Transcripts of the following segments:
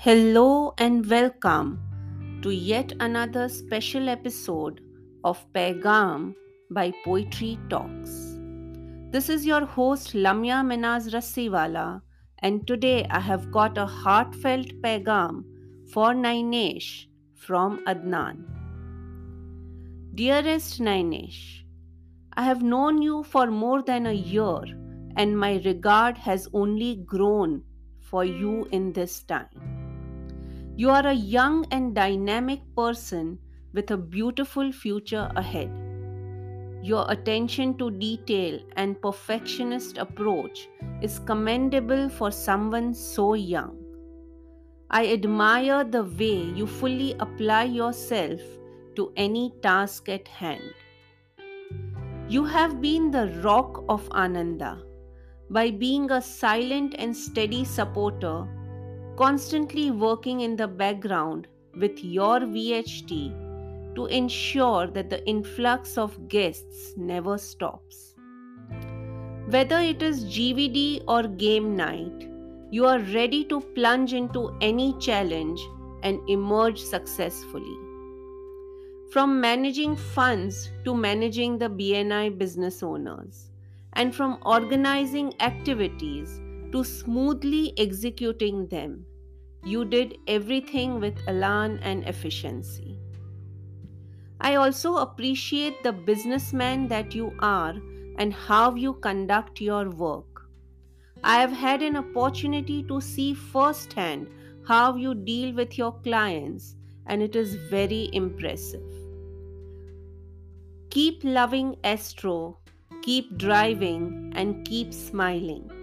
Hello and welcome to yet another special episode of Paigam by Poetry Talks. This is your host Lamia Minaz Rassiwala, and today I have got a heartfelt Paigam for Nainesh from Adnan. Dearest Nainesh, I have known you for more than a year, and my regard has only grown for you in this time. You are a young and dynamic person with a beautiful future ahead. Your attention to detail and perfectionist approach is commendable for someone so young. I admire the way you fully apply yourself to any task at hand. You have been the rock of Ananda by being a silent and steady supporter constantly working in the background with your VHT to ensure that the influx of guests never stops. Whether it is GVD or game night, you are ready to plunge into any challenge and emerge successfully. From managing funds to managing the BNI business owners, and from organizing activities to smoothly executing them. You did everything with elan and efficiency. I also appreciate the businessman that you are and how you conduct your work. I have had an opportunity to see firsthand how you deal with your clients, and it is very impressive. Keep loving Astro, keep driving, and keep smiling.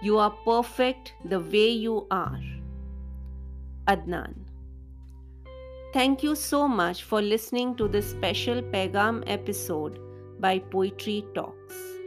You are perfect the way you are. Adnan. Thank you so much for listening to this special Paigam episode by Poetry Talks.